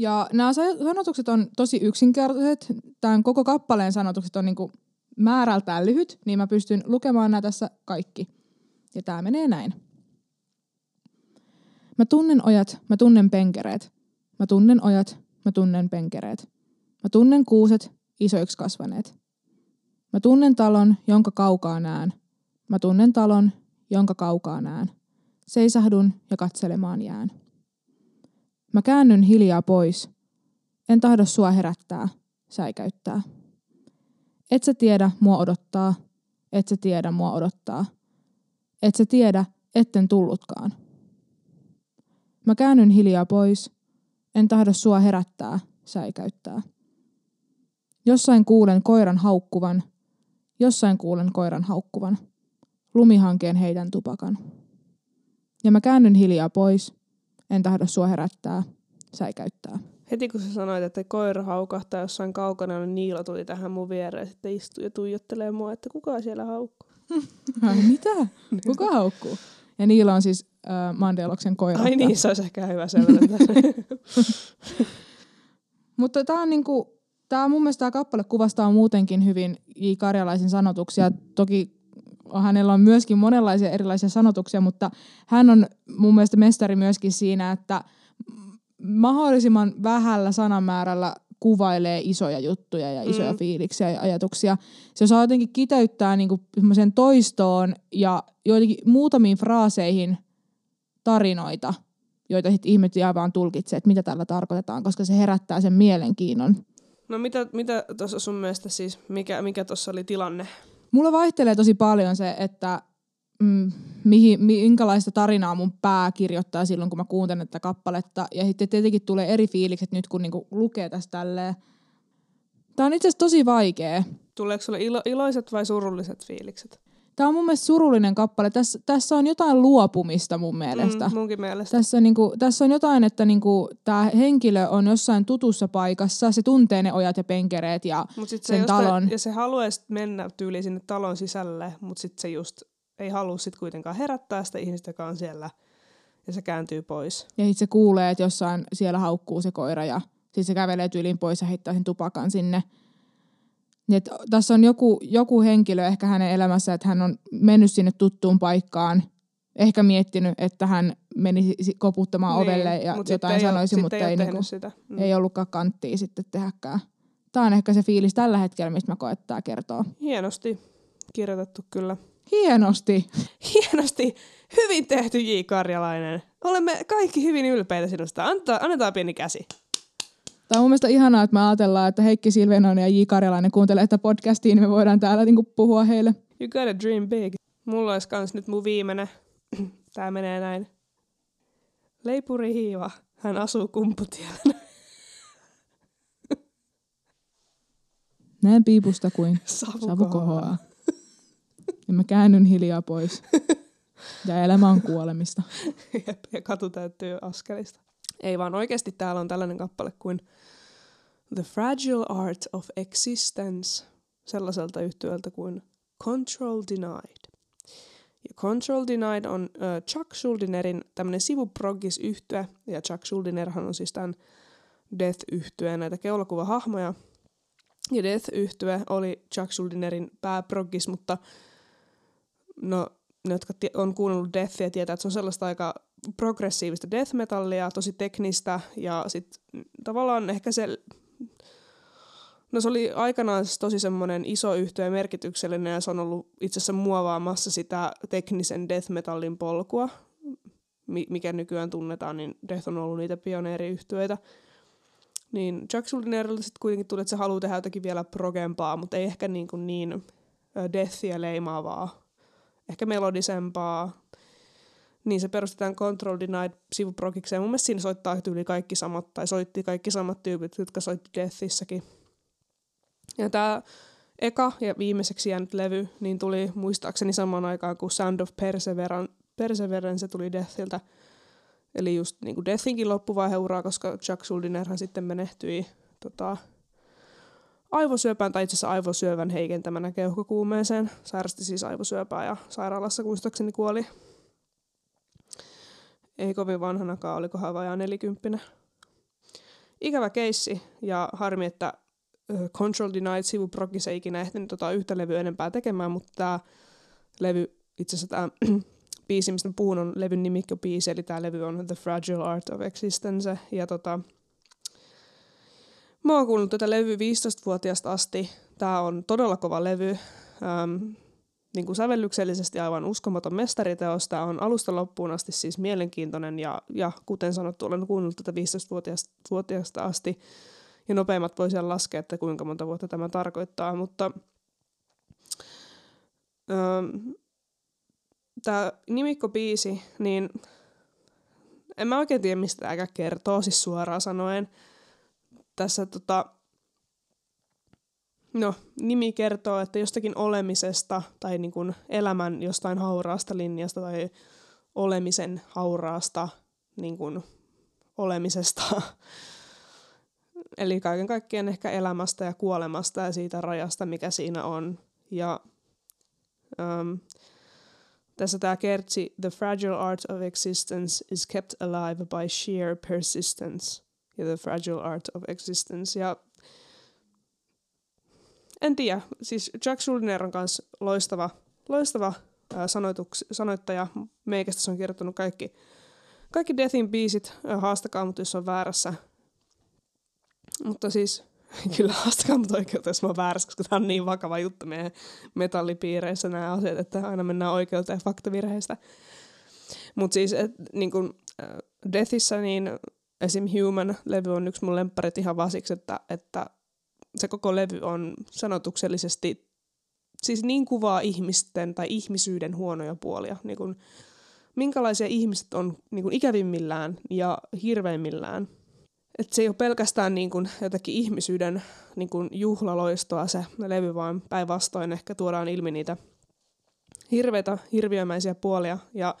Ja nämä sanotukset on tosi yksinkertaiset. Tämän koko kappaleen sanotukset on niinku määrältään lyhyt, niin mä pystyn lukemaan nämä tässä kaikki. Ja tämä menee näin. Mä tunnen ojat, mä tunnen penkereet. Mä tunnen ojat, mä tunnen penkereet. Mä tunnen kuuset, isoiksi kasvaneet. Mä tunnen talon, jonka kaukaa näen. Mä tunnen talon, jonka kaukaa näen. Seisahdun ja katselemaan jään. Mä käännyn hiljaa pois. En tahdo sua herättää, säikäyttää. Et sä tiedä, mua odottaa. Et sä tiedä, mua odottaa. Et sä tiedä, etten tullutkaan. Mä käännyn hiljaa pois. En tahdo sua herättää, säikäyttää. Jossain kuulen koiran haukkuvan. Jossain kuulen koiran haukkuvan. Lumihankeen heidän tupakan. Ja mä käännyn hiljaa pois. En tahdo sua herättää, säikäyttää. Heti kun sä sanoit, että koira haukahtaa jossain kaukana, niin Niilo tuli tähän mun viereen ja sitten istui ja tuijottelee mua, että kuka siellä haukkuu. Ai, mitä? Kuka haukkuu? Ja niillä on siis äh, Mandeloksen koira. Ai niin, se olisi ehkä hyvä selventää. Mutta tämä on niinku, tää mun mielestä tämä kappale kuvastaa muutenkin hyvin J. Karjalaisen sanotuksia. Toki hänellä on myöskin monenlaisia erilaisia sanotuksia, mutta hän on mun mielestä mestari myöskin siinä, että mahdollisimman vähällä sanamäärällä kuvailee isoja juttuja ja isoja Mm. fiiliksiä ja ajatuksia. Se osaa jotenkin kiteyttää niinku semmoisen toistoon ja joitakin muutamiin fraaseihin tarinoita, joita sitten ihmiset jää vaan tulkitsee, että mitä tällä tarkoitetaan, koska se herättää sen mielenkiinnon. no mitä, mitä tuossa sun mielestä siis, mikä, mikä tuossa oli tilanne? Mulla vaihtelee tosi paljon se, että mm, mihin, minkälaista tarinaa mun pää kirjoittaa silloin, kun mä kuuntelen tätä kappaletta. Ja sitten tietenkin tulee eri fiilikset nyt, kun niinku lukee tästä tälleen. Tää on itse asiassa tosi vaikea. Tuleeko sulle ilo, iloiset vai surulliset fiilikset? Tää on mun mielestä surullinen kappale. Tässä, tässä on jotain luopumista mun mielestä. Mm, munkin mielestä. Tässä, niinku, tässä on jotain, että niinku, tämä henkilö on jossain tutussa paikassa, se tuntee ne ojat ja penkereet ja Mut sit sen jostain- talon. Ja se haluaisi mennä tyyliin sinne talon sisälle, mutta sitten se just ei halua sit kuitenkaan herättää sitä ihmistä, joka on siellä. Ja se kääntyy pois. Ja sitten se kuulee, että jossain siellä haukkuu se koira ja sitten se kävelee tyyliin pois ja heittää sen tupakan sinne. Niin et tässä on joku, joku henkilö ehkä hänen elämässä, että hän on mennyt sinne tuttuun paikkaan, ehkä miettinyt, että hän menisi si- koputtamaan niin, ovelle ja mut jotain ei sanoisi, sit mutta ei, ei, niinku, sitä. Mm. ei ollutkaan kanttia sitten tehäkään. Tämä on ehkä se fiilis tällä hetkellä, mistä mä koettaa kertoa. Hienosti kirjoitettu kyllä. Hienosti. Hienosti. Hyvin tehty J. Karjalainen. Olemme kaikki hyvin ylpeitä sinusta. Anta, annetaan pieni käsi. Tämä on mun mielestä ihanaa, että me ajatellaan, että Heikki Silvenon ja J. Karjalainen kuuntelee tätä podcastia, niin me voidaan täällä niinku puhua heille. You gotta dream big. Mulla olisi kans nyt mun viimeinen. Tää menee näin. Leipuri Hiiva. Hän asuu kumputiellä. Näen piipusta kuin Savu, savu kohoaa. Ja mä käännyn hiljaa pois. Ja elämä on kuolemista. Jep, ja katu täyttyy askelista. Ei vaan oikeasti täällä on tällainen kappale kuin The Fragile Art of Existence sellaiselta yhtyöltä kuin Control Denied. Ja Control Denied on äh, Chuck Schuldinerin tämmöinen sivuproggis yhtye ja Chuck Schuldinerhan on siis tämän death yhtyeen näitä keulakuvahahmoja. Ja death yhtye oli Chuck Schuldinerin pääproggis, mutta no ne, jotka on kuunnellut Deathia, tietää, että se on sellaista aika progressiivista death metallia, tosi teknistä ja sitten tavallaan ehkä se, no se oli aikanaan tosi semmoinen iso yhtiö ja merkityksellinen ja se on ollut itse asiassa muovaamassa sitä teknisen death metallin polkua, mikä nykyään tunnetaan, niin Death on ollut niitä pioneeriyhtiöitä. Niin Chuck Schuldinerille sitten kuitenkin tuli, että se haluaa tehdä jotakin vielä progempaa, mutta ei ehkä niin, kuin niin deathia leimaavaa ehkä melodisempaa. Niin se perustetaan Control Denied sivuprokikseen. Mun mielestä siinä soittaa tyyli kaikki samat, tai soitti kaikki samat tyypit, jotka soitti Deathissäkin. Ja tämä eka ja viimeiseksi jäänyt levy, niin tuli muistaakseni samaan aikaan kuin Sound of Perseverance, Perseverance tuli Deathiltä. Eli just niin kuin Deathinkin loppuvaihe uraa, koska Chuck Schuldinerhan sitten menehtyi tota, aivosyöpään, tai itse asiassa aivosyövän heikentämänä keuhkokuumeeseen. Sairasti siis aivosyöpää ja sairaalassa muistaakseni kuoli. Ei kovin vanhanakaan, olikohan vajaa nelikymppinen. Ikävä keissi ja harmi, että Control Denied sivuprogis ei ikinä ehtinyt tota yhtä levyä enempää tekemään, mutta tämä levy, itse asiassa tämä biisi, mistä puhun, on levyn nimikkobiisi, eli tämä levy on The Fragile Art of Existence, ja tota, Mä oon kuunnellut tätä levyä 15-vuotiaasta asti. Tää on todella kova levy. Ähm, niin kuin sävellyksellisesti aivan uskomaton mestariteos. Tää on alusta loppuun asti siis mielenkiintoinen ja, ja kuten sanottu, olen kuunnellut tätä 15-vuotiaasta asti. Ja nopeimmat voi siellä laskea, että kuinka monta vuotta tämä tarkoittaa, mutta ähm, tämä nimikkobiisi, niin en mä oikein tiedä, mistä tämä kertoo, siis suoraan sanoen tässä tota, no, nimi kertoo, että jostakin olemisesta tai niin kuin elämän jostain hauraasta linjasta tai olemisen hauraasta niin kuin olemisesta. Eli kaiken kaikkiaan ehkä elämästä ja kuolemasta ja siitä rajasta, mikä siinä on. Ja um, tässä tämä kertsi, The fragile art of existence is kept alive by sheer persistence – ja The Fragile Art of Existence. Ja en tiedä, siis Jack Schuldiner on kanssa loistava, loistava ää, sanoituks, sanoittaja. Meikästä on kirjoittanut kaikki, kaikki Deathin biisit. Haastakaa mut, jos on väärässä. Mutta siis kyllä haastakaa mut oikeuteen, jos mä oon väärässä, koska tämä on niin vakava juttu meidän metallipiireissä nämä asiat, että aina mennään oikeuteen faktavirheistä. Mutta siis, et, niin kun, Deathissä niin esim. Human-levy on yksi mun lempparit ihan vasiksi, että, että se koko levy on sanotuksellisesti siis niin kuvaa ihmisten tai ihmisyyden huonoja puolia. Niin kuin, minkälaisia ihmiset on niin kuin ikävimmillään ja hirveimmillään. Että se ei ole pelkästään niin kuin jotakin ihmisyyden niin kuin juhlaloistoa se levy, vaan päinvastoin ehkä tuodaan ilmi niitä hirveitä, hirviömäisiä puolia. Ja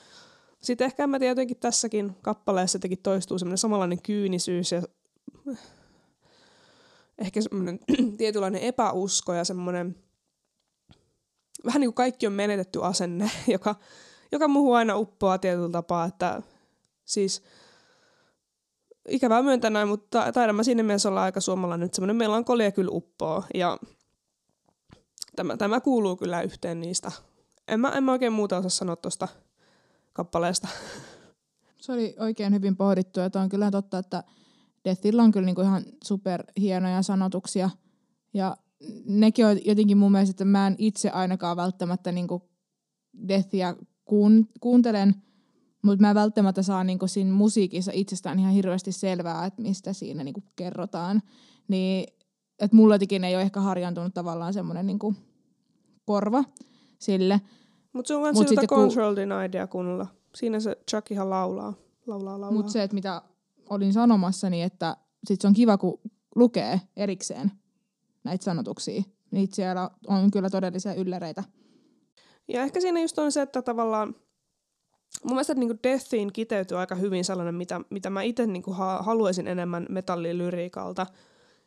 sitten ehkä mä tiedän, jotenkin tässäkin kappaleessa jotenkin toistuu semmoinen samanlainen kyynisyys ja ehkä semmoinen tietynlainen epäusko ja semmoinen vähän niin kuin kaikki on menetetty asenne, joka, joka muuhun aina uppoaa tietyllä tapaa, että siis ikävää myöntää näin, mutta taidan mä siinä mielessä olla aika suomalainen, että semmoinen melankolia kyllä uppoo ja tämä, tämä kuuluu kyllä yhteen niistä. En mä, en mä oikein muuta osaa sanoa tuosta kappaleesta. Se oli oikein hyvin pohdittu, että on kyllä totta, että Deathilla on kyllä niinku ihan super hienoja sanotuksia. Ja nekin on jotenkin mun mielestä, että mä en itse ainakaan välttämättä niinku Deathia kuun, kuuntelen Mutta mä en välttämättä saa niinku siinä musiikissa itsestään ihan hirveästi selvää, että mistä siinä niinku kerrotaan. Niin, että mulla jotenkin ei ole ehkä harjantunut tavallaan semmoinen niinku korva sille. Mutta sun on Mut siltä Control Denied kunnolla. Siinä se Chuck ihan laulaa. Laulaa, laulaa. Mutta se, että mitä olin sanomassa, niin että sit se on kiva, kun lukee erikseen näitä sanotuksia. Niitä siellä on kyllä todellisia ylläreitä. Ja ehkä siinä just on se, että tavallaan mun mielestä niinku Deathiin kiteytyy aika hyvin sellainen, mitä, mitä mä itse ha- haluaisin enemmän metallilyriikalta.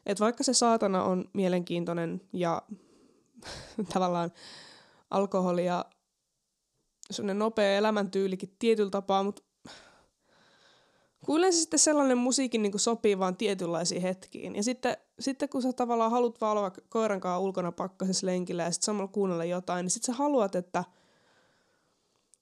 Että vaikka se saatana on mielenkiintoinen ja tavallaan alkoholi ja sellainen nopea elämäntyylikin tietyllä tapaa, mutta kun yleensä sitten sellainen musiikin niin sopii vaan tietynlaisiin hetkiin. Ja sitten, sitten kun sä tavallaan haluat vaan olla koiran kanssa ulkona pakkasessa lenkillä ja sitten samalla kuunnella jotain, niin sitten sä haluat, että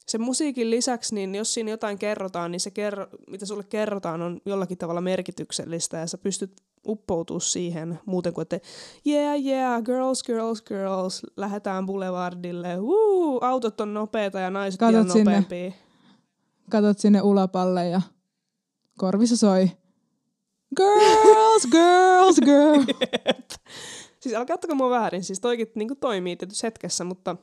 sen musiikin lisäksi, niin jos siinä jotain kerrotaan, niin se, kerro, mitä sulle kerrotaan, on jollakin tavalla merkityksellistä ja sä pystyt uppoutua siihen muuten kuin, että yeah, yeah, girls, girls, girls, lähdetään boulevardille, woo, autot on nopeita ja naiset Katot vielä sinne. nopeampia. Katot sinne ulapalle ja korvissa soi. Girls, girls, girls. siis älkää ottako mua väärin, siis toikin niin toimii tietyssä hetkessä, mutta,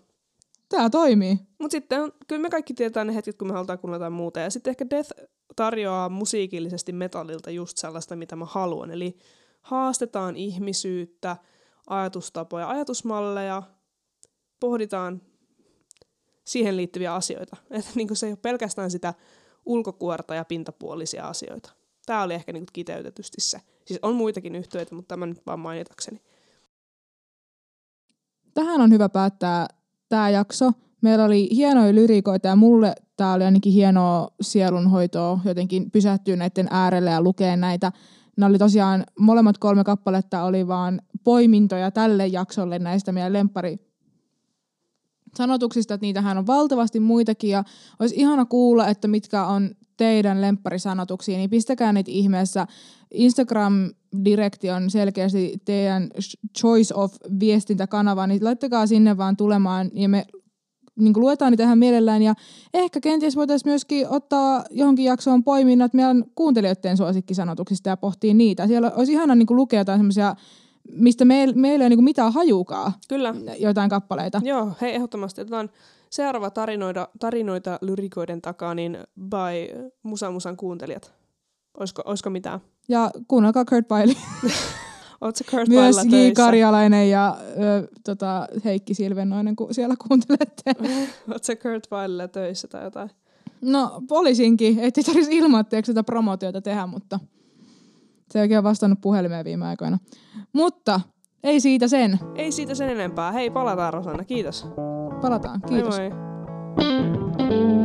Tää toimii. mutta sitten kyllä me kaikki tietää ne hetket, kun me halutaan kuunnella jotain muuta. Ja sitten ehkä Death tarjoaa musiikillisesti metallilta just sellaista, mitä mä haluan. Eli haastetaan ihmisyyttä, ajatustapoja, ajatusmalleja, pohditaan siihen liittyviä asioita. Että niin se ei ole pelkästään sitä ulkokuorta ja pintapuolisia asioita. Tämä oli ehkä niin kiteytetysti se. Siis on muitakin yhtiöitä, mutta tämä nyt vaan mainitakseni. Tähän on hyvä päättää tämä jakso. Meillä oli hienoja lyrikoita ja mulle tämä oli ainakin hienoa sielunhoitoa jotenkin pysähtyä näiden äärelle ja lukea näitä. Ne oli tosiaan, molemmat kolme kappaletta oli vaan poimintoja tälle jaksolle näistä meidän lemppari sanotuksista, että niitähän on valtavasti muitakin ja olisi ihana kuulla, että mitkä on teidän lempparisanotuksia, niin pistäkää niitä ihmeessä. Instagram-direkti on selkeästi teidän choice of viestintäkanava, niin laittakaa sinne vaan tulemaan ja me niin kuin luetaan niitä ihan mielellään ja ehkä kenties voitaisiin myöskin ottaa johonkin jaksoon poiminnat meidän kuuntelijoiden suosikkisanotuksista ja pohtia niitä. Siellä olisi ihana niin kuin lukea jotain semmoisia, mistä meillä, meillä ei ole niin kuin mitään hajuukaan Kyllä. jotain kappaleita. Joo, hei ehdottomasti. Otetaan seuraava tarinoida, tarinoita lyrikoiden takaa, niin by Musa Musan kuuntelijat. Olisiko, olisiko mitään? Ja kuunnelkaa Kurt Bailey. Oletko Kurt Myös J. töissä? Karjalainen ja ö, tota, Heikki Silvennoinen, kun siellä kuuntelette. Oletko Kurt Bailella töissä tai jotain? No poliisinkin, ettei tarvitsisi ilmoitteeksi sitä promotiota tehdä, mutta se ei oikein vastannut puhelimeen viime aikoina. Mutta ei siitä sen. Ei siitä sen enempää. Hei, palataan Rosanna. Kiitos. Palataan. Kiitos. Moi moi.